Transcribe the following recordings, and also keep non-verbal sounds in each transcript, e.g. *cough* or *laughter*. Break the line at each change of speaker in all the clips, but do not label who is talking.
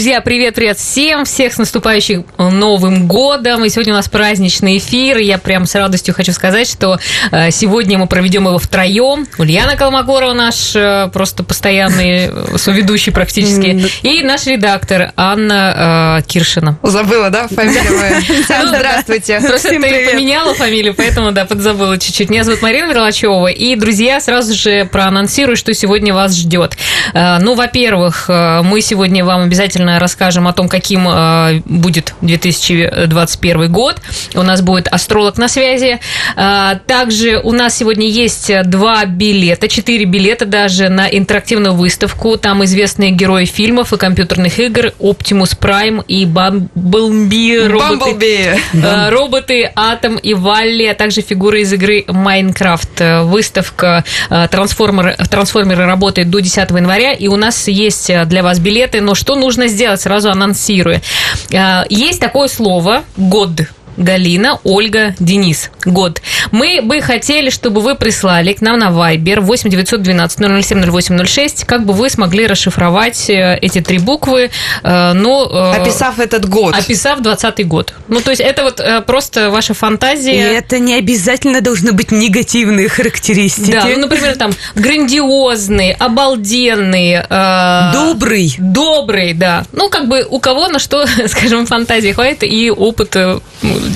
Друзья, привет-привет всем! Всех с наступающим Новым Годом! И сегодня у нас празднический эфир. И я прям с радостью хочу сказать, что э, сегодня мы проведем его втроем. Ульяна Колмогорова, наш э, просто постоянный э, соведущий практически, и наш редактор Анна Киршина.
Забыла, да, фамилию вы? Всем *laughs* здравствуйте!
Просто ты поменяла фамилию, поэтому, да, подзабыла чуть-чуть. Меня зовут Марина Мерлачева. И, друзья, сразу же проанонсирую, что сегодня вас ждет. Ну, во-первых, мы сегодня вам обязательно расскажем о том, каким э, будет 2021 год. У нас будет астролог на связи. Э, также у нас сегодня есть два билета, четыре билета даже на интерактивную выставку. Там известные герои фильмов и компьютерных игр Optimus Prime и Бамблби. Роботы, э, роботы Атом и Валли, а также фигуры из игры Майнкрафт. Выставка трансформер, трансформеры работает до 10 января, и у нас есть для вас билеты. Но что нужно сделать, сразу анонсирую. А, есть такое слово «год». Галина, Ольга, Денис. Год. Мы бы хотели, чтобы вы прислали к нам на Viber 8 912 007 0806, как бы вы смогли расшифровать э, эти три буквы,
э, но... Э, описав этот год.
Описав 20 год. Ну, то есть это вот просто ваша фантазия. И
это не обязательно должны быть негативные характеристики.
Да, ну, например, там грандиозный, обалденный.
Добрый.
Добрый, да. Ну, как бы у кого на что, *laughs* скажем, фантазии хватит и опыт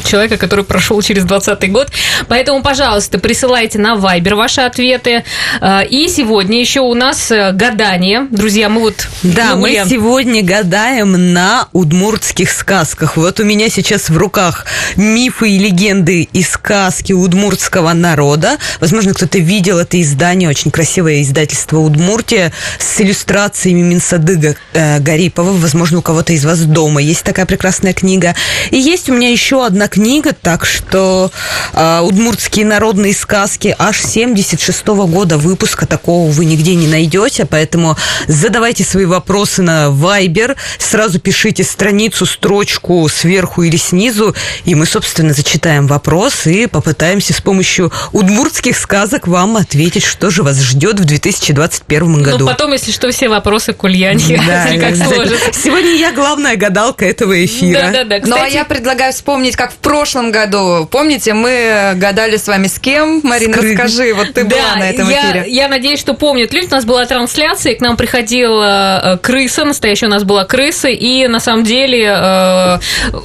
человека, который прошел через 20 год. Поэтому, пожалуйста, присылайте на Viber ваши ответы. А, и сегодня еще у нас э, гадание. Друзья, мы вот...
Да, мы сегодня гадаем на удмуртских сказках. Вот у меня сейчас в руках мифы и легенды и сказки удмуртского народа. Возможно, кто-то видел это издание, очень красивое издательство Удмуртия с иллюстрациями Минсадыга э, Гарипова. Возможно, у кого-то из вас дома есть такая прекрасная книга. И есть у меня еще одна книга, так что э, удмуртские народные сказки аж 76 -го года выпуска, такого вы нигде не найдете, поэтому задавайте свои вопросы на Viber, сразу пишите страницу, строчку сверху или снизу, и мы, собственно, зачитаем вопрос и попытаемся с помощью удмуртских сказок вам ответить, что же вас ждет в 2021 ну, году.
Ну, потом, если что, все вопросы к Ульяне,
да, *laughs* как сложится. Сегодня я главная гадалка этого эфира.
Да, да, да.
Ну, а я предлагаю вспомнить, как в прошлом году. Помните, мы гадали с вами с кем? Марина, Скры... расскажи, вот ты да, была на этом
я,
эфире.
Я надеюсь, что помнят люди. У нас была трансляция, к нам приходила э, крыса, настоящая у нас была крыса, и на самом деле э,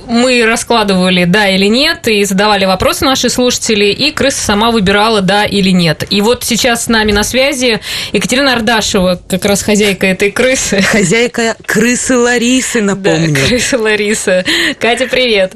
мы раскладывали да или нет, и задавали вопросы наши слушатели, и крыса сама выбирала да или нет. И вот сейчас с нами на связи Екатерина Ардашева, как раз хозяйка этой крысы.
Хозяйка крысы Ларисы, *laughs* напомню.
Да, крысы Лариса. Катя, привет.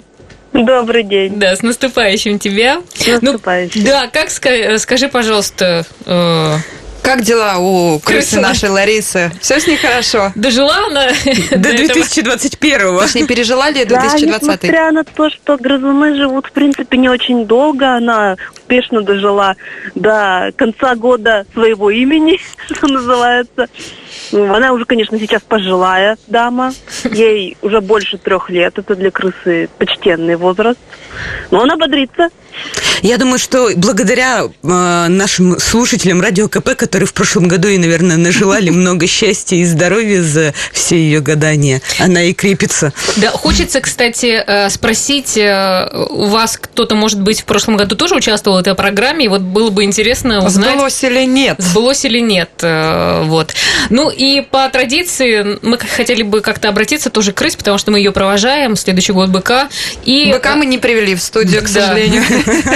Добрый день.
Да, с наступающим тебя.
С ну, наступающим.
Ну, да, как скажи, пожалуйста, э,
как дела у крысы нашей Ларисы? Все с ней хорошо?
Дожила она *laughs*
до 2021-го.
Точнее, пережила ли 2020 Да,
несмотря на то, что грызуны живут, в принципе, не очень долго, она успешно дожила до конца года своего имени, *laughs* что называется. Ну, она уже, конечно, сейчас пожилая дама. Ей уже больше трех лет. Это для крысы почтенный возраст. Но она бодрится.
Я думаю, что благодаря э, нашим слушателям Радио КП, которые в прошлом году и, наверное, нажелали много счастья и здоровья за все ее гадания, она и крепится.
Да, хочется, кстати, э, спросить, э, у вас кто-то, может быть, в прошлом году тоже участвовал в этой программе, и вот было бы интересно узнать...
Сбылось или нет.
Сбылось или нет, э, вот. Ну и по традиции мы хотели бы как-то обратиться тоже к крыс, потому что мы ее провожаем, следующий год быка.
И... Быка мы не привели в студию, к сожалению.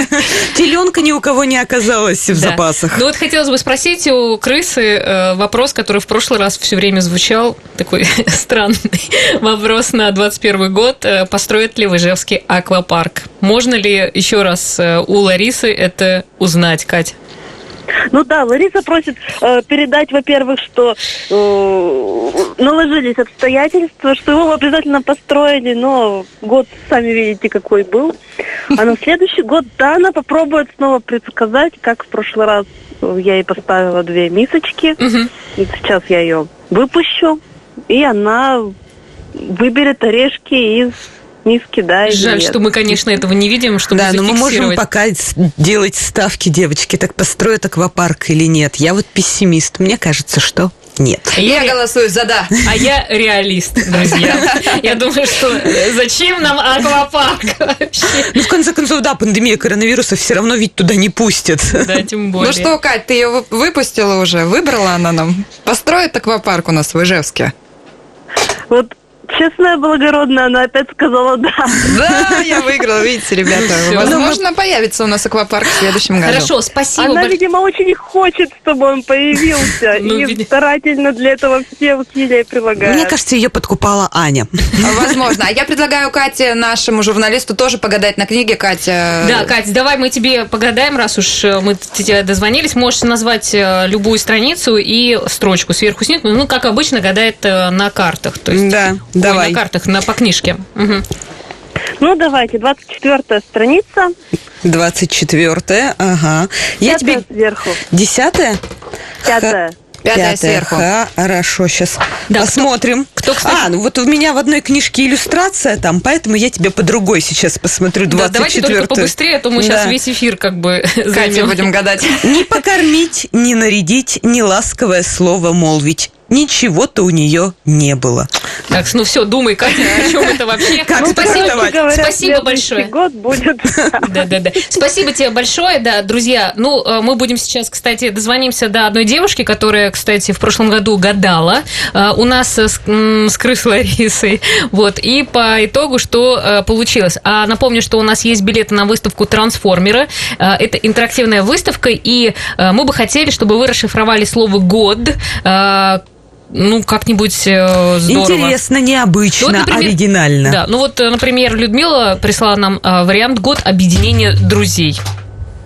*laughs*
Теленка ни у кого не оказалась в запасах.
Ну вот хотелось бы спросить у крысы э, вопрос, который в прошлый раз все время звучал, такой *laughs* странный *laughs* вопрос на 21 год. Э, построит ли в Ижевске аквапарк? Можно ли еще раз э, у Ларисы это узнать, Катя?
Ну да, Лариса просит э, передать, во-первых, что э, наложились обстоятельства, что его обязательно построили, но год, сами видите, какой был. А на следующий год, да, она попробует снова предсказать, как в прошлый раз я ей поставила две мисочки. И сейчас я ее выпущу, и она выберет орешки из миски, да,
Жаль, что мы, конечно, этого не видим, чтобы
да, но мы можем пока делать ставки, девочки, так построят аквапарк или нет. Я вот пессимист. Мне кажется, что нет.
Я голосую за да.
А я реалист, друзья. Я думаю, что зачем нам аквапарк вообще?
Ну, в конце концов, да, пандемия коронавируса все равно ведь туда не пустят.
Да, тем более.
Ну что, Кать, ты ее выпустила уже? Выбрала она нам? Построит аквапарк у нас в Ижевске?
Вот честная, благородная, она опять сказала да.
Да, я выиграла, видите, ребята. Возможно, появится у нас аквапарк в следующем году.
Хорошо, спасибо.
Она, видимо, очень хочет, чтобы он появился.
Ну,
и старательно для этого все усилия прилагает.
Мне кажется, ее подкупала Аня.
Возможно. А я предлагаю Кате, нашему журналисту, тоже погадать на книге. Катя,
Да, Кать, давай мы тебе погадаем, раз уж э, мы тебе дозвонились. Можешь назвать э, любую страницу и строчку сверху снизу. Ну, как обычно, гадает э, на картах. То есть,
Да,
Ой,
давай.
на картах, на, по книжке. Мгм.
Ну, давайте, 24 страница,
24 ага. Я
пятая
тебе...
сверху,
Десятая?
пятая.
Пятая сверху.
Хорошо, сейчас
Да,
посмотрим.
кто, кстати-
А, ну вот у меня в одной книжке иллюстрация там, поэтому я тебе по другой сейчас посмотрю.
Да,
24
давайте только побыстрее, а то мы сейчас
Да.
весь эфир как бы *laughs*
Катя
займем.
будем гадать.
Не покормить, не нарядить, не ласковое слово молвить. Ничего-то у нее не было.
Так, ну все, думай, Катя, о чем это вообще? *laughs*
Как
Ну, спасибо?
Говорят,
спасибо большое.
год будет.
Да, да, да. Спасибо тебе большое, да, друзья. Ну, э, мы будем сейчас, кстати, дозвонимся до одной девушки, которая, кстати, в прошлом году гадала э, у нас с, с крыс Ларисой. Вот, и по итогу, что э, получилось. А напомню, что у нас есть билеты на выставку «Трансформеры». Это интерактивная выставка, и мы бы хотели, чтобы вы расшифровали слово «год», ну, как-нибудь э, здорово.
Интересно, необычно,
Ну, вот, например,
оригинально.
Да, ну вот, э, например, Людмила прислала нам э, вариант «Год объединения друзей».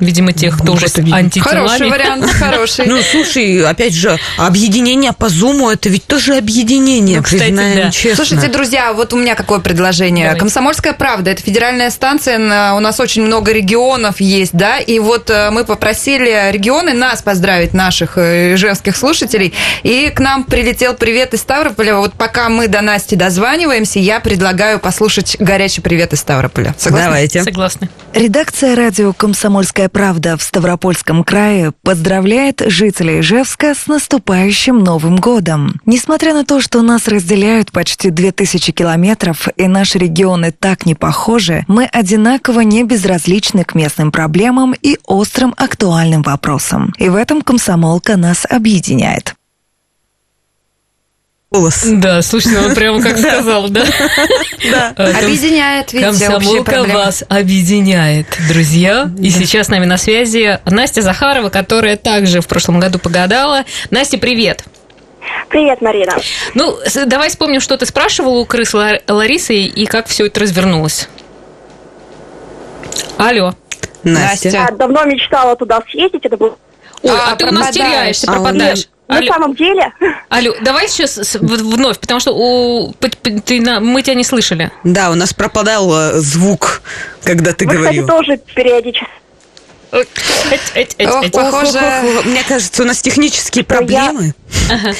Видимо, тех, кто уже с антителами.
Хороший вариант, *laughs* хороший.
Ну, слушай, опять же, объединение по зуму это ведь тоже объединение,
Ну, кстати,
признаем
да.
честно.
Слушайте, друзья, вот у меня какое предложение.
Давайте.
Комсомольская правда, это федеральная станция, на- у нас очень много регионов есть, да, и вот э, мы попросили регионы нас поздравить, наших э, ижевских слушателей, и к нам прилетел привет из Ставрополя. Вот пока мы до Насти дозваниваемся, я предлагаю послушать горячий привет из Ставрополя. Согласны?
Давайте.
Согласна.
Редакция радио «Комсомольская правда» в Ставропольском крае поздравляет жителей Ижевска с наступающим Новым годом. Несмотря на то, что нас разделяют почти 2000 километров и наши регионы так не похожи, мы одинаково не безразличны к местным проблемам и острым актуальным вопросам. И в этом комсомолка нас объединяет.
Голос.
Да, слушайте, он прямо как *laughs* сказал, да?
Да.
Э,
Объединяет, видите,
Комсомолка вас объединяет, друзья. И сейчас с нами на связи Настя Захарова, которая также в прошлом году погадала. Настя, привет.
Привет, Марина.
Ну, давай вспомним, что ты спрашивала у крыс Ла- Ларисы и как все это развернулось. Алло.
Настя.
Настя.
Я давно мечтала туда съездить, это было...
Ой,
А,
а, ты у нас
пропадаешь.
теряешься,
А,
пропадаешь.
На
Алло,
самом деле,
алло, давай сейчас вновь, потому что у, ты на- мы тебя не слышали.
Да, у нас пропадал э, звук, когда ты
вы, кстати,
говорил.
тоже периодически
похоже-
Мне кажется, у нас технические проблемы.
Ага.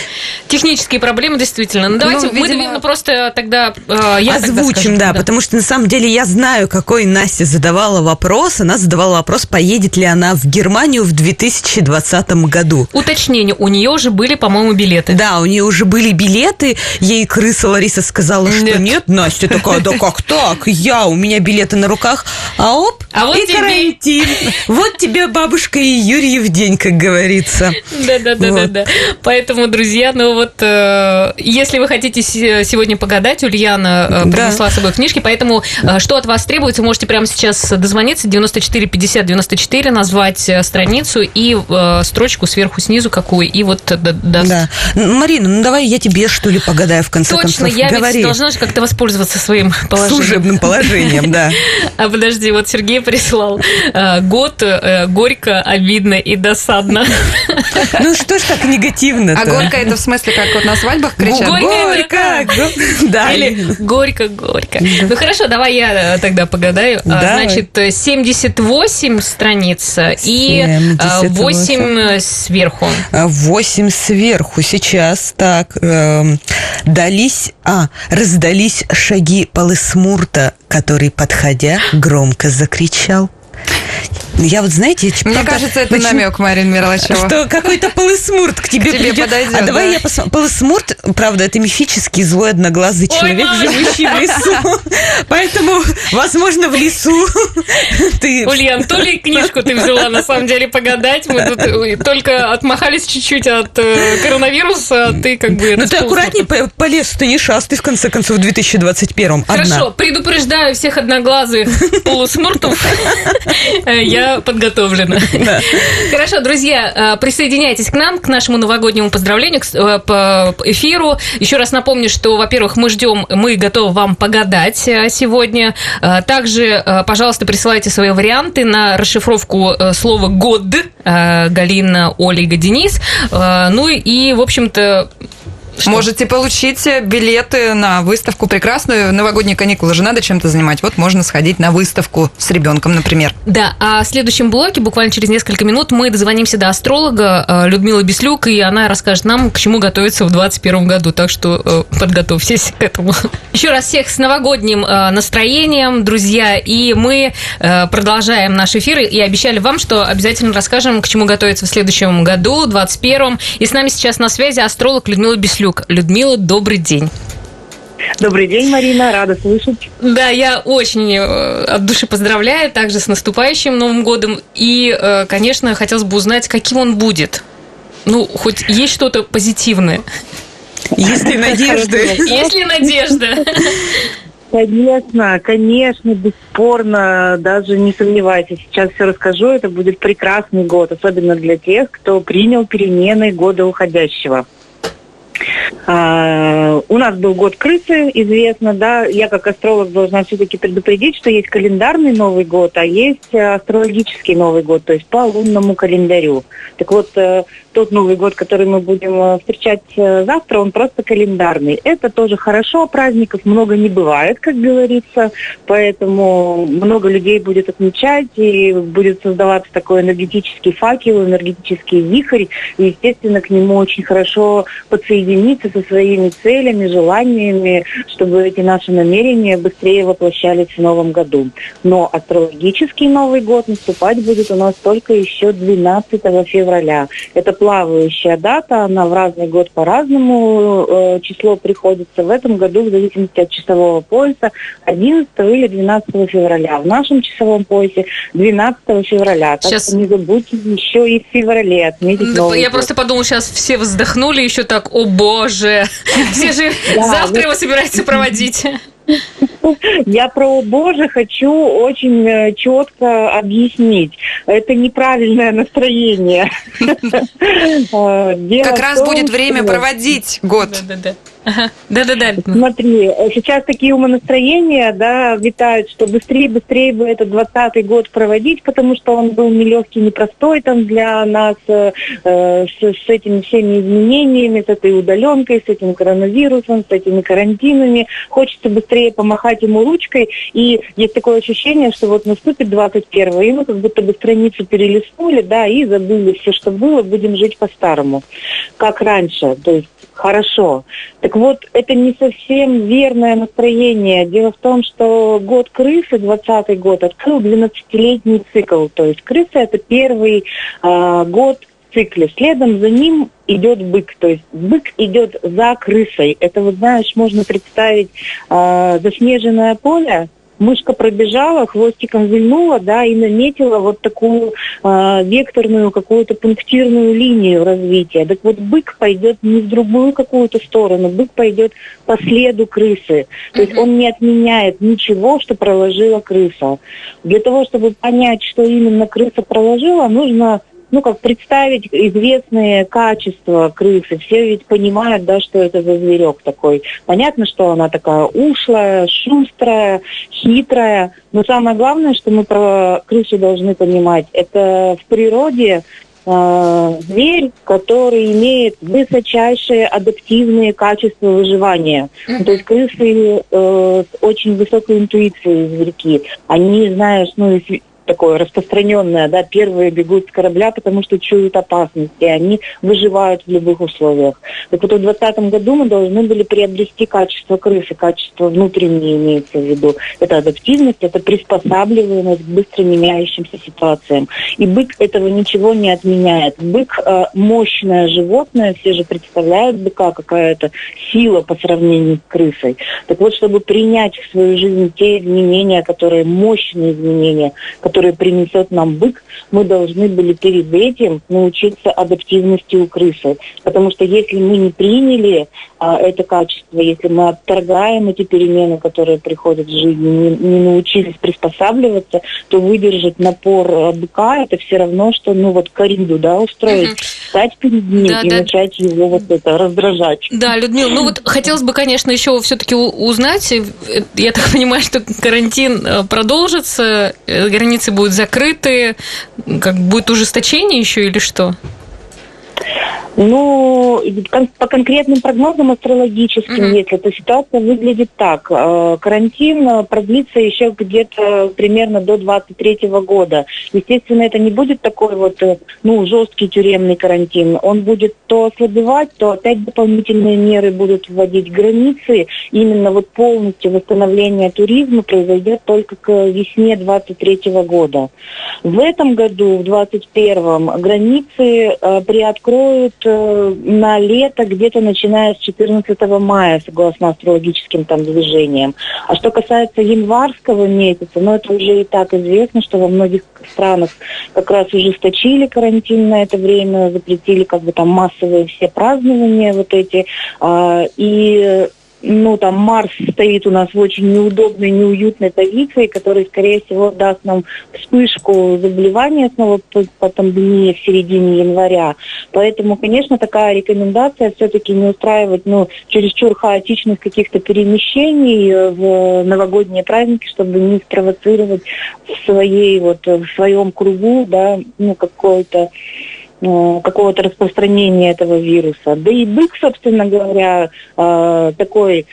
Технические проблемы, действительно. Ну, давайте
Ну,
мы,
видимо-
наверное, просто тогда э, я тогда
Озвучим,
скажу.
да, потому что на самом деле я знаю, какой Настя задавала вопрос. Она задавала вопрос, поедет ли она в Германию в 2020 году.
Уточнение, у нее уже были, по-моему, билеты.
Да, у нее уже были билеты, ей крыса Лариса сказала, что
Нет.
нет, Настя такая, да как так, я, у меня билеты на руках, а оп,
А вот
и
тебе-
карантин. Вот *laughs* тебе бабушка и Юрьев день, как говорится.
Да, да, да, да,
Вот.
да. Поэтому, друзья, ну вот, э, если вы хотите се- сегодня погадать, Ульяна э, принесла с собой книжки, поэтому э, что от вас требуется, можете прямо сейчас дозвониться 94 50 94, назвать страницу и строчку сверху снизу какую, и вот даст.
Да. Марина, ну давай я тебе что ли погадаю в конце
Точно,
концов.
я
Говори.
ведь должна же как-то воспользоваться своим положением.
Служебным положением, да. *laughs*
А подожди, вот Сергей прислал год э, горько, обидно и досадно.
Ну что ж так негативно
А горько это в смысле, как вот на свадьбах кричат?
Горько,
Горько! Да.
Или горько, горько. Ну хорошо, давай я э, тогда погадаю. А. Значит, э, 78 страниц и э,
78.
8 сверху.
А, Восемь сверху сейчас. Так, эм, дались, а, раздались шаги полысмурта, который, подходя, громко закричал. Я вот, знаете,
Мне
правда,
кажется, это
начну-
намек, Марина Мерлачева.
Что какой-то полысмурт к тебе,
К тебе
придет.
подойдет,
А давай
да.
я посмотрю. Полысмурт, правда, это мифический злой одноглазый
Ой,
человек,
Маша.
живущий в лесу. Поэтому, возможно, в лесу ты...
Ульян, то ли книжку ты взяла, на самом деле, погадать. Мы тут э, только отмахались чуть-чуть от э, коронавируса, а ты как бы...
Ну ты аккуратнее по, по лесу, ты не шастай, в конце концов, в 2021
Хорошо, предупреждаю всех одноглазых полусмуртов. *laughs* Э, Я подготовлена. Хорошо, друзья, э, присоединяйтесь к нам, к нашему новогоднему поздравлению, к э, по эфиру. Еще раз напомню, что, во-первых, мы ждем, мы готовы вам погадать э, сегодня. Также, пожалуйста, присылайте свои варианты на расшифровку слова «год» Галина, Ольга, Денис. Э, Ну и, в общем-то, что?
Можете получить билеты на выставку прекрасную. Новогодние каникулы же надо чем-то занимать. Вот можно сходить на выставку с ребенком, например.
Да, а в следующем блоке, буквально через несколько минут, мы дозвонимся до астролога э, Людмилы Беслюк, и она расскажет нам, к чему готовиться в 2021 году. Так что э, подготовьтесь к этому. *laughs* Еще раз всех с новогодним э, настроением, друзья. И мы продолжаем наш эфир. И обещали вам, что обязательно расскажем, к чему готовиться в следующем году, 2021. И с нами сейчас на связи астролог Людмила Беслюк. Людмила, добрый день.
Добрый день, Марина, рада слышать.
Да, я очень э, от души поздравляю, также с наступающим Новым годом. И, э, конечно, хотелось бы узнать, каким он будет. Ну, хоть есть что-то позитивное.
Есть ли надежды?
Есть ли надежда?
Конечно, конечно, бесспорно, даже не сомневайтесь. Сейчас все расскажу, это будет прекрасный год, особенно для тех, кто принял перемены года уходящего. А, у нас был год крысы, известно, да. Я как астролог должна все-таки предупредить, что есть календарный Новый год, а есть э, астрологический Новый год, то есть по лунному календарю. Так вот, э, тот Новый год, который мы будем э, встречать э, завтра, он просто календарный. Это тоже хорошо, праздников много не бывает, как говорится, поэтому много людей будет отмечать, и будет создаваться такой энергетический факел, энергетический вихрь, и, естественно, к нему очень хорошо подсоединиться со своими целями, желаниями, чтобы эти наши намерения быстрее воплощались в новом году. Но астрологический Новый год наступать будет у нас только еще 12 февраля. Это плавающая дата, она в разный год по-разному э, число приходится. В этом году, в зависимости от часового пояса, 11 или 12 февраля. В нашем часовом поясе 12 февраля. Так
Сейчас-
что не забудьте еще и в феврале отметить Новый
Я
год.
просто подумала, сейчас все вздохнули еще так, о боже, *laughs* все же завтра его собираются проводить. *laughs*
Я про Боже хочу очень э, четко объяснить. Это неправильное настроение. *laughs* Э,
Как раз будет время проводить год. *laughs*
Да-да-да.
Смотри, сейчас такие умонастроения, да, витают, что быстрее, быстрее бы этот двадцатый год проводить, потому что он был нелегкий, непростой там для нас, э, с, с этими всеми изменениями, с этой удаленкой, с этим коронавирусом, с этими карантинами. Хочется быстрее помахать ему ручкой, и есть такое ощущение, что вот наступит 21 и мы как будто бы страницу перелистнули, да, и забыли все, что было, будем жить по-старому, как раньше, то есть хорошо. Так вот, это не совсем верное настроение. Дело в том, что год крысы, 20 год, открыл 12-летний цикл. То есть крыса это первый а, год цикле. Следом за ним идет бык. То есть бык идет за крысой. Это вот, знаешь, можно представить а, заснеженное поле, мышка пробежала, хвостиком вильнула, да, и наметила вот такую э, векторную какую-то пунктирную линию развития. Так вот, бык пойдет не в другую какую-то сторону, бык пойдет по следу крысы. То есть он не отменяет ничего, что проложила крыса. Для того, чтобы понять, что именно крыса проложила, нужно ну, как представить известные качества крысы. Все ведь понимают, да, что это за зверек такой. Понятно, что она такая ушлая, шустрая, хитрая. Но самое главное, что мы про крысу должны понимать, это в природе э, зверь, который имеет высочайшие адаптивные качества выживания. Mm-hmm. То есть крысы э, с очень высокой интуицией зверьки. Они, знаешь, ну, такое распространенное, да, первые бегут с корабля, потому что чуют опасность, и они выживают в любых условиях. Так вот в 2020 году мы должны были приобрести качество крысы, качество внутреннее имеется в виду. Это адаптивность, это приспосабливаемость к быстро меняющимся ситуациям. И бык этого ничего не отменяет. Бык э, мощное животное, все же представляют быка какая-то сила по сравнению с крысой. Так вот, чтобы принять в свою жизнь те изменения, которые мощные изменения, которые принесет нам бык, мы должны были перед этим научиться адаптивности у крысы. Потому что если мы не приняли а, это качество, если мы отторгаем эти перемены, которые приходят в жизни, не, не научились приспосабливаться, то выдержать напор а, быка это все равно, что ну вот кориду, да, устроить, угу. стать перед ним да, и да. начать его вот это раздражать.
Да, Людмила, ну вот хотелось бы, конечно, еще все-таки узнать, э, я так понимаю, что карантин э, продолжится, э, границы границы будут закрыты? Как будет ужесточение еще или что?
Ну, по конкретным прогнозам астрологическим, mm-hmm. если, то ситуация выглядит так. Э, карантин продлится еще где-то примерно до 23 года. Естественно, это не будет такой вот, э, ну, жесткий тюремный карантин. Он будет то ослабевать, то опять дополнительные меры будут вводить границы. Именно вот полностью восстановление туризма произойдет только к весне 23 года. В этом году, в 21 границы э, приоткроют Э, на лето где-то начиная с 14 мая, согласно астрологическим там движениям. А что касается январского месяца, ну это уже и так известно, что во многих странах как раз ужесточили карантин на это время, запретили как бы там массовые все празднования вот эти. А, и ну, там, Марс стоит у нас в очень неудобной, неуютной позиции, который, скорее всего, даст нам вспышку заболевания снова по, по пандемии в середине января. Поэтому, конечно, такая рекомендация все-таки не устраивать, ну, чересчур хаотичных каких-то перемещений в новогодние праздники, чтобы не спровоцировать в своей, вот, в своем кругу, да, ну, какой-то Э, какого-то распространения этого вируса. Да и бык, собственно говоря, э, такой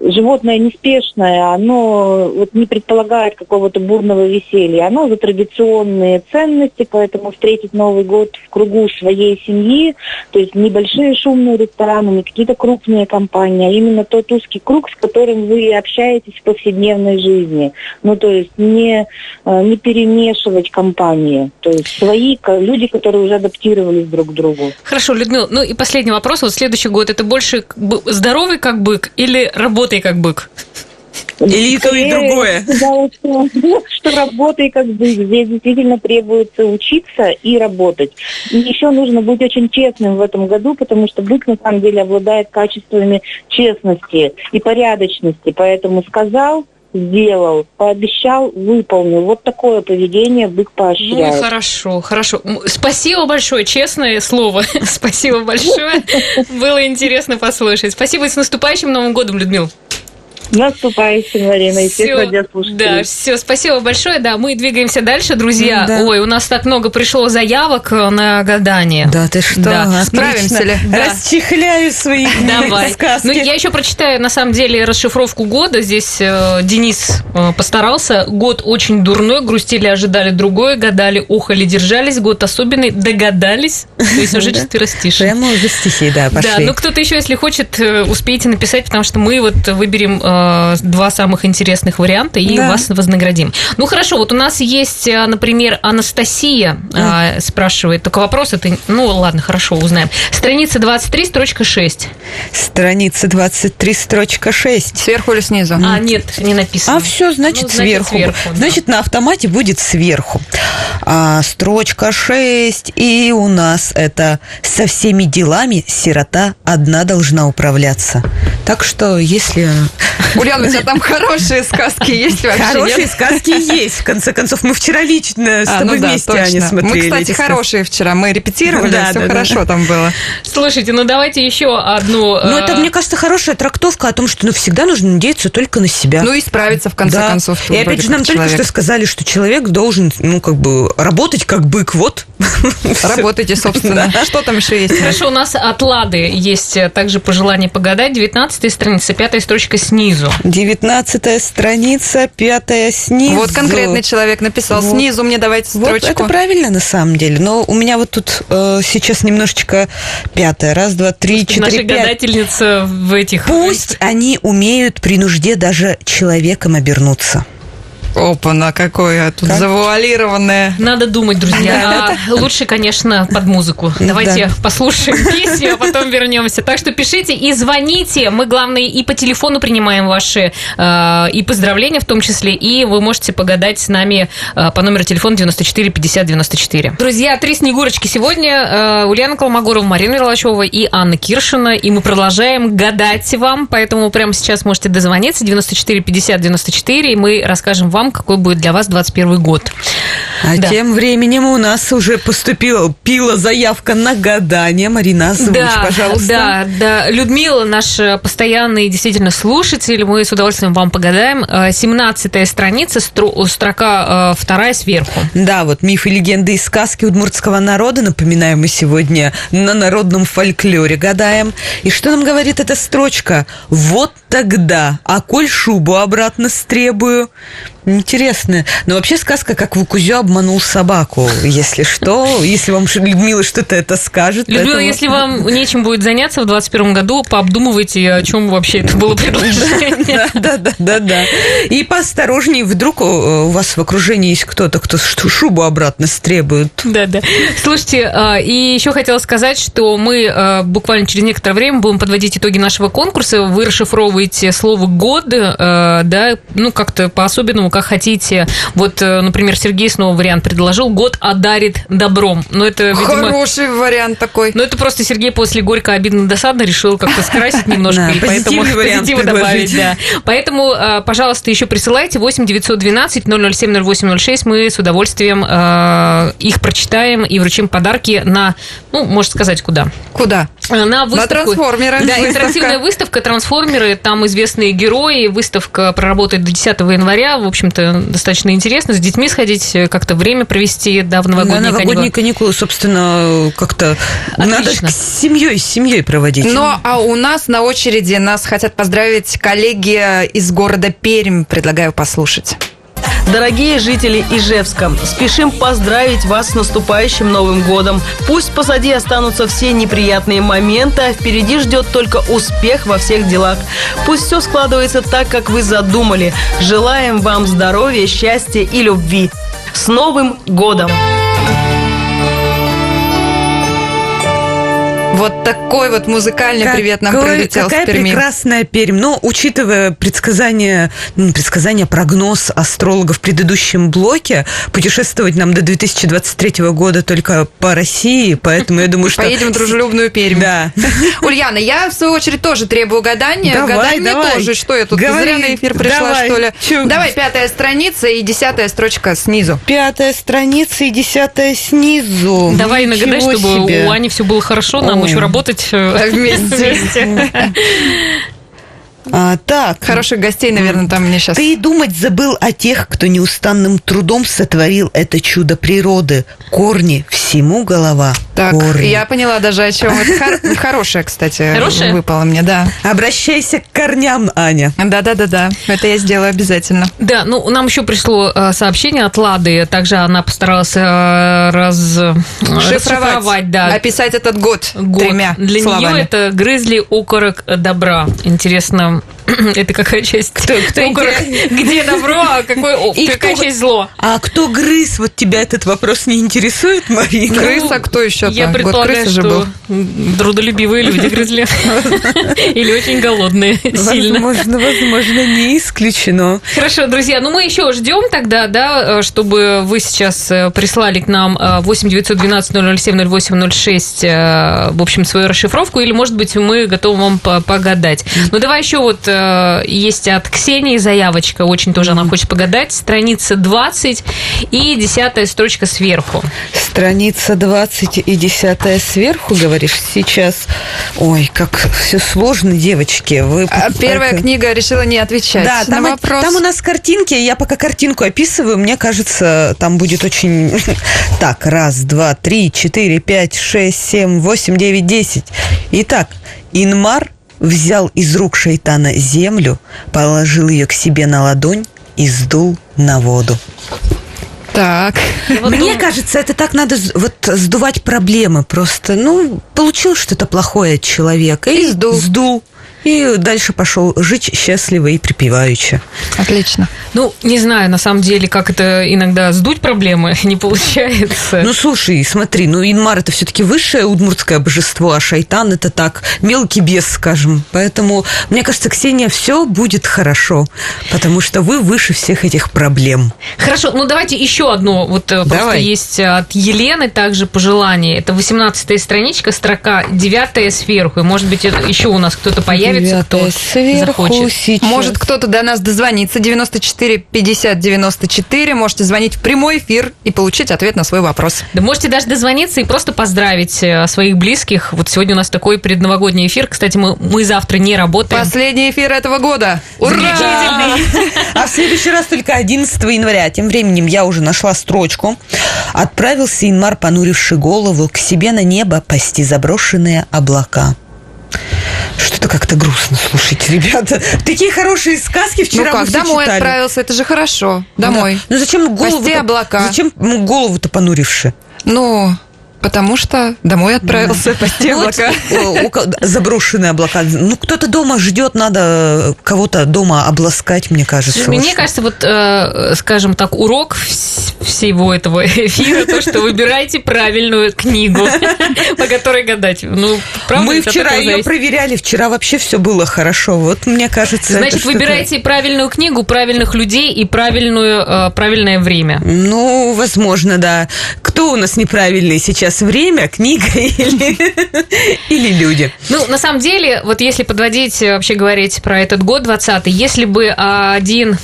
животное неспешное, оно вот не предполагает какого-то бурного веселья. Оно за традиционные ценности, поэтому встретить Новый год в кругу своей семьи, то есть небольшие шумные рестораны, не какие-то крупные компании, а именно тот узкий круг, с которым вы общаетесь в повседневной жизни. Ну, то есть не, э, не перемешивать компании. То есть свои люди, которые уже адаптировались друг к другу.
Хорошо, Людмила, ну и последний вопрос. Вот следующий год это больше здоровый как бык или работай как бык.
Или то, и другое.
Сказала, что, что работай как бы. Здесь действительно требуется учиться и работать. И еще нужно быть очень честным в этом году, потому что бык на самом деле обладает качествами честности и порядочности. Поэтому сказал, сделал, пообещал, выполнил. Вот такое поведение бык поощряет.
Ну, хорошо, хорошо. Спасибо большое, честное слово. *laughs* Спасибо большое. Было интересно послушать. Спасибо и с наступающим Новым годом, Людмила.
Наступающим, Марина, и всех радиослушателей.
Да, все, спасибо большое. Да, мы двигаемся дальше, друзья. Да. Ой, у нас так много пришло заявок на гадание.
Да, ты что? Да.
Справимся ли?
Да. Расчехляю свои *laughs* Давай. сказки.
Ну, я еще прочитаю, на самом деле, расшифровку года. Здесь э, Денис э, постарался. Год очень дурной, грустили, ожидали другое, гадали, ухали, держались. Год особенный, догадались. То есть уже *laughs* четверостишие.
Прямо уже стихи, да, пошли. Да,
ну кто-то еще, если хочет, э, успейте написать, потому что мы вот выберем э, Э, два самых интересных варианта и да. вас вознаградим. Ну хорошо, вот у нас есть, э, например, Анастасия да. спрашивает, только вопрос это, ну ладно, хорошо, узнаем. Страница 23, строчка 6.
Страница 23, строчка 6.
Сверху или снизу? А, нет, не написано.
А все, значит, ну, значит сверху. сверху да. Значит, на автомате будет сверху. А строчка 6, и у нас это «Со всеми делами сирота одна должна управляться». Так что, если...
Ульяна, у тебя там хорошие сказки есть вообще,
Хорошие
нет?
сказки есть. В конце концов, мы вчера лично с
А,
тобой
ну да,
вместе, Аня,
точно.
смотрели.
Мы, кстати, хорошие вчера. Мы репетировали,
Да,
все
да, да.
хорошо там было.
Слушайте, ну давайте еще одну...
Ну,
э,
это, мне кажется, хорошая трактовка о том, что ну, всегда нужно надеяться только на себя.
Ну и справиться, в конце
Да.
концов.
И опять же, нам только
человек.
что сказали, что человек должен, ну, как бы, работать как бык. Вот. *laughs*
Работайте, собственно. Что там еще есть?
Хорошо, у нас от Лады есть э, также пожелание погадать. 19 страница, пятая строчка снизу.
Девятнадцатая страница, пятая снизу.
Вот конкретный человек написал.
Вот.
Снизу мне давайте
Вот
строчку.
это правильно на самом деле. Но у меня вот тут э, сейчас немножечко пятая. Раз, два, три,
Наша
четыре, пять.
гадательница в этих...
Пусть они умеют при нужде даже человеком обернуться.
Опа, на какое тут
Как?
завуалированное.
Надо думать, друзья. А лучше, конечно, под музыку. Давайте
Да.
послушаем песню, а потом вернемся. Так что пишите и звоните. Мы, главное, и по телефону принимаем ваши э, и поздравления в том числе, и вы можете погадать с нами э, по номеру телефона 94 50 94. Друзья, три Снегурочки сегодня. Э, Ульяна Колмогорова, Марина Мерлачева и Анна Киршина. И мы продолжаем гадать вам, поэтому прямо сейчас можете дозвониться 94 50 94, и мы расскажем вам, какой будет для вас 21 год.
А
Да.
тем временем у нас уже поступила пила заявка на гадание. Марина, озвучь,
да,
пожалуйста.
Да, да. Людмила, наш э, постоянный действительно слушатель, мы с удовольствием вам погадаем. 17 страница, стру- строка э, вторая сверху.
Да, вот мифы, легенды и сказки удмуртского народа, напоминаем мы сегодня на народном фольклоре гадаем. И что нам говорит эта строчка? Вот тогда, а коль шубу обратно стребую. Интересно. Но вообще сказка, как Вукузё обманул собаку. Если что, если вам Людмила что-то это скажет.
Людмила,
поэтому-
если вам нечем будет заняться в 21 году, пообдумывайте, о чем вообще это было предложение. *laughs*
Да, да, да, да. И поосторожнее, вдруг э, у вас в окружении есть кто-то, кто шубу обратно стребует.
Да, да. Слушайте, а, и еще хотела сказать, что мы а, буквально через некоторое время будем подводить итоги нашего конкурса. Вы расшифровываете слово год, а, да, ну как-то по-особенному, как хотите. Вот, э, например, Сергей снова вариант предложил: год одарит добром. Но это, видимо.
Хороший вариант такой.
Ну, это просто Сергей после горько обидно досадно решил как-то скрасить *laughs* немножко, и поэтому позитива добавить, да. Поэтому, э, пожалуйста, еще присылайте 8 912 007 0806. Мы с удовольствием э, их прочитаем и вручим подарки на, ну, можно сказать, куда?
Куда?
На выставку.
трансформеры
Да, интерактивная выставка, трансформеры, там известные герои. Выставка проработает до 10 января. В общем-то, достаточно интересно. С детьми сходить, э, как-то время провести, да, в новогодние,
На новогодние
каникулы.
каникулы, собственно, как-то надо
Отлично.
с семьей, с семьей проводить.
Ну, а у нас на очереди нас хотят поздравить коллеги из города Пермь. Предлагаю послушать.
Дорогие жители Ижевска, спешим поздравить вас с наступающим Новым годом. Пусть позади останутся все неприятные моменты, а впереди ждет только успех во всех делах. Пусть все складывается так, как вы задумали. Желаем вам здоровья, счастья и любви. С Новым годом!
Вот такой вот музыкальный привет нам
Какой-
прилетел
Какая
с Перми.
прекрасная Пермь. Но, учитывая предсказания, ну, предсказания, прогноз астрологов в предыдущем блоке, путешествовать нам до 2023 года только по России, поэтому я думаю, *laughs* что...
Поедем в дружелюбную Пермь.
Да. *laughs*
Ульяна, я в свою очередь тоже требую гадания.
Давай,
Гадай мне
давай.
тоже. Что я тут
Говори,
зря на эфир пришла,
давай.
что ли?
Чё?
Давай, пятая страница и десятая строчка снизу.
Пятая страница и десятая снизу.
Давай нагадай, чтобы
себе.
у Ани все было хорошо, нам Еще работать э, *laughs*
Вместе. *laughs*
А, так.
Хороших гостей, наверное, там мне сейчас...
Ты и думать забыл о тех, кто неустанным трудом сотворил это чудо природы. Корни, всему голова.
Так,
корни.
я поняла даже, о чем. Это хор- *laughs* хорошая, кстати,
Хорошая?
выпала мне, да.
Обращайся к корням, Аня.
Да-да-да-да, это я сделаю обязательно.
Да, ну нам еще пришло э, сообщение от Лады, также она постаралась э, раз, расшифровать, да,
Описать этот год,
год.
тремя
Для
словами.
нее это грызли окорок добра. Интересно, don't *clears throat* Это какая часть?
Кто- кто
окорок? Где добро, а какой, о,
И
какая
кто-
часть зло?
А кто грыз? Вот тебя этот вопрос не интересует, Марина?
Крыса, кто еще?
Я предполагаю,
же
что трудолюбивые люди грызли. *laughs* Или очень голодные, сильно.
Возможно, возможно, не исключено.
Хорошо, друзья, ну мы еще ждем тогда, да, э, чтобы вы сейчас э, прислали к нам э, 8 912 007 08 06, э, в общем, свою расшифровку, или, может быть, мы готовы вам по- погадать. Ну, давай еще вот э, есть от Ксении заявочка, очень тоже она хочет погадать, страница 20 и десятая строчка сверху.
Страница 20 и 10 сверху, говоришь, сейчас. Ой, как все сложно, девочки. Вы
А Первая
Так,
книга решила не отвечать
Да,
на
там,
вопрос.
там у нас картинки, я пока картинку описываю, мне кажется, там будет очень... *laughs* Так, раз, два, три, четыре, пять, шесть, семь, восемь, девять, десять. Итак, Инмар взял из рук шайтана землю, положил ее к себе на ладонь и сдул на воду.
Так.
Вот
Мне кажется, это так надо вот сдувать проблемы просто. Ну, получил что-то плохое от человека и,
И сдул.
сдул. И дальше пошел жить счастливо и припеваючи.
Отлично.
Ну, не знаю, на самом деле, как это иногда сдуть проблемы *laughs* не получается.
Ну, слушай, смотри, ну, Инмар это все-таки высшее удмуртское божество, а Шайтан это так, мелкий бес, скажем. Поэтому, мне кажется, Ксения, все будет хорошо, потому что вы выше всех этих проблем.
Хорошо, ну давайте еще одно. Вот э, просто
Давай.
есть от Елены также пожелание. Это 18 страничка, строка 9 сверху. И, может быть, это еще у нас кто-то появится, кто
Девятое сверху
захочет.
сейчас.
Может, кто-то до нас дозвонится. 94 50 94. Можете звонить в прямой эфир и получить ответ на свой вопрос.
Да можете даже дозвониться и просто поздравить э, своих близких. Вот сегодня у нас такой предновогодний эфир. Кстати, мы, мы завтра не работаем.
Последний эфир этого года. Ура!
А в следующий раз только 11 января. Тем временем я уже нашла строчку. Отправился Инмар, понуривший голову, к себе на небо пасти заброшенные облака. Что-то как-то грустно, слушайте, ребята. Такие хорошие сказки
Ну
вчера мы
как, домой
читали.
отправился, это же хорошо. Домой.
Да. Ну зачем голову
облака.
Зачем ну, голову-то понуривши?
Ну, потому что домой отправился *laughs*
Ну, вот,
облака.
э, у ко- заброшенные облака. Ну, кто-то дома ждет, надо кого-то дома обласкать, мне кажется.
Мне кажется, вот, э, скажем так, урок всего этого эфира, то, что выбирайте правильную книгу, по которой гадать. Ну, правда,
Мы вчера ее проверяли, вчера вообще все было хорошо. Вот мне кажется,
Значит, выбирайте правильную книгу, правильных людей и правильную, э, правильное время.
Ну, возможно, да. Кто у нас неправильный сейчас? Время, книга *laughs* или, или люди?
Ну, на самом деле, вот если подводить, э, вообще говорить про этот год 20 если бы один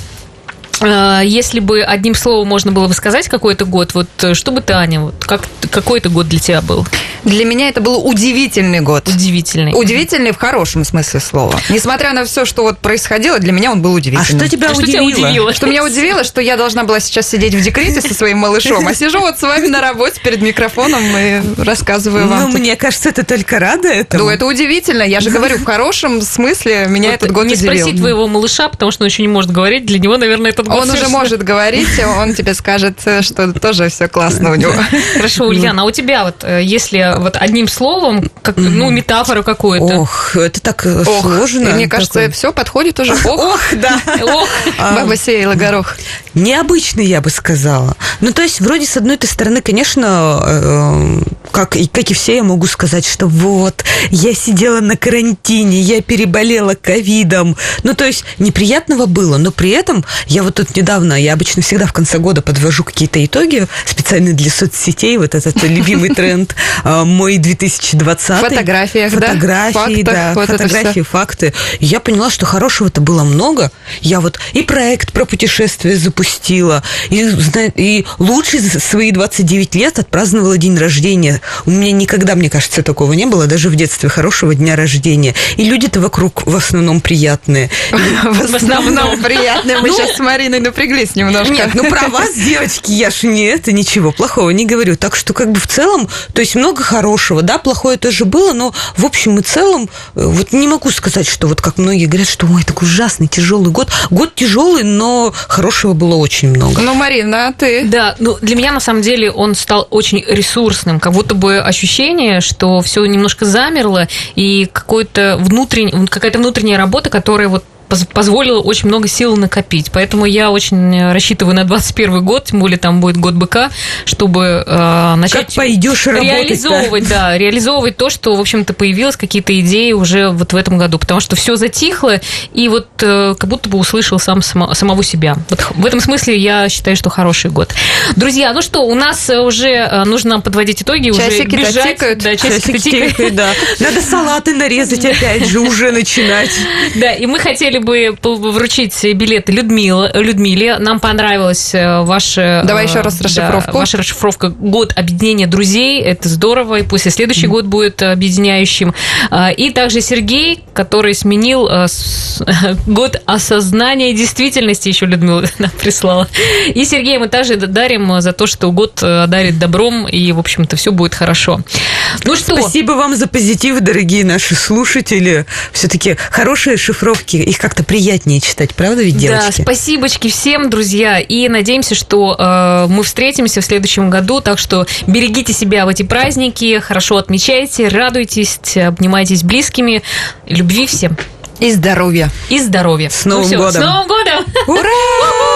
если бы одним словом можно было бы сказать какой-то год, вот э, что бы ты, Аня, вот как, какой это год для тебя был?
Для меня это был удивительный год.
Удивительный.
Удивительный в хорошем смысле слова. Несмотря на все, что вот происходило, для меня он был
А
удивительным.
что тебя
А что тебя
удивило?
удивило?
Что меня удивило, что я должна была сейчас сидеть в декрете со своим малышом, а сижу вот с вами на работе перед микрофоном и рассказываю
Ну,
вам. тут.
мне кажется, это только рада этому.
Ну, это удивительно. Я же говорю, в хорошем смысле меня
Вот
этот год
не
удивил.
спроси твоего малыша, потому что он еще не может говорить. Для него, наверное, этот год
Он уже может говорить, он тебе скажет, что тоже все классно у него.
Хорошо, Ульяна, а у тебя вот, э, если вот одним словом, как, ну, метафору какую-то.
Ох, это так э,
Ох,
сложно.
и мне кажется, все подходит уже. Ох,
Ох, да.
Ох,
баба сеяла горох.
Необычный, я бы сказала. Ну, то есть, вроде, с одной стороны, конечно, э, как, и, как и все, я могу сказать, что вот, я сидела на карантине, я переболела ковидом. Ну, то есть, неприятного было, но при этом я вот тут недавно, я обычно всегда в конце года подвожу какие-то итоги специально для соцсетей, вот этот любимый тренд э, мой 2020.
В фотографиях, да?
Фотографии, да, фотографии, факты. Я поняла, что хорошего-то было много. Я вот и проект про путешествие запустила, и, зна- и лучшие за свои 29 лет отпраздновала день рождения. У меня никогда, мне кажется, такого не было, даже в детстве, хорошего дня рождения. И люди-то вокруг в основном приятные. *laughs*
В основном *laughs* приятно. Мы
Ну,
сейчас с Мариной напряглись немножко.
Нет, ну про вас, девочки, я ж не это, ничего плохого не говорю. Так что как бы в целом, то есть много хорошего, да, плохое тоже было, но в общем и целом, э, вот не могу сказать, что вот как многие говорят, что ой, такой ужасный, тяжелый год. Год тяжелый, но хорошего было очень много.
Ну, Марина, а ты?
Да, ну для меня на самом деле он стал очень ресурсным, как будто бы ощущение, что все немножко замерло и какой-то внутренний, какая-то внутренняя работа, которая вот позволило очень много сил накопить. Поэтому я очень рассчитываю на 21 год, тем более там будет год быка, чтобы э, начать
Как пойдешь
реализовывать, да, реализовывать то, что, в общем-то, появилось, какие-то идеи уже вот в этом году. Потому что все затихло, и вот э, как будто бы услышал сам само- самого себя. Вот в этом смысле я считаю, что хороший год. Друзья, ну что, у нас э, уже э, нужно подводить итоги, уже
Часики-то
бежать.
тикают.
Да, часики
Часики
тикают.
тикают, да. Надо салаты нарезать опять же, уже начинать.
Да, и мы хотели бы вручить билеты Людмила, Людмиле. Нам понравилась э, ваша...
Давай
э,
еще раз
да,
расшифровку.
ваша расшифровка «Год объединения друзей». Это здорово, и пусть и следующий год будет объединяющим. А, И также Сергей, который сменил э, *laughs* год осознания действительности, еще Людмила *laughs* нам прислала. И Сергея мы также дарим за то, что год дарит добром, и, в общем-то, все будет хорошо. Ну что...
Спасибо вам за позитив, дорогие наши слушатели. Все-таки хорошие шифровки, их как-то приятнее читать, правда ведь, девочки?
Да, спасибочки всем, друзья. И надеемся, что э, мы встретимся в следующем году. Так что берегите себя в эти праздники, хорошо отмечайте, радуйтесь, обнимайтесь близкими. Любви всем
И здоровья.
и здоровья.
С Новым
Ну всё,
годом.
С Новым годом!
Ура!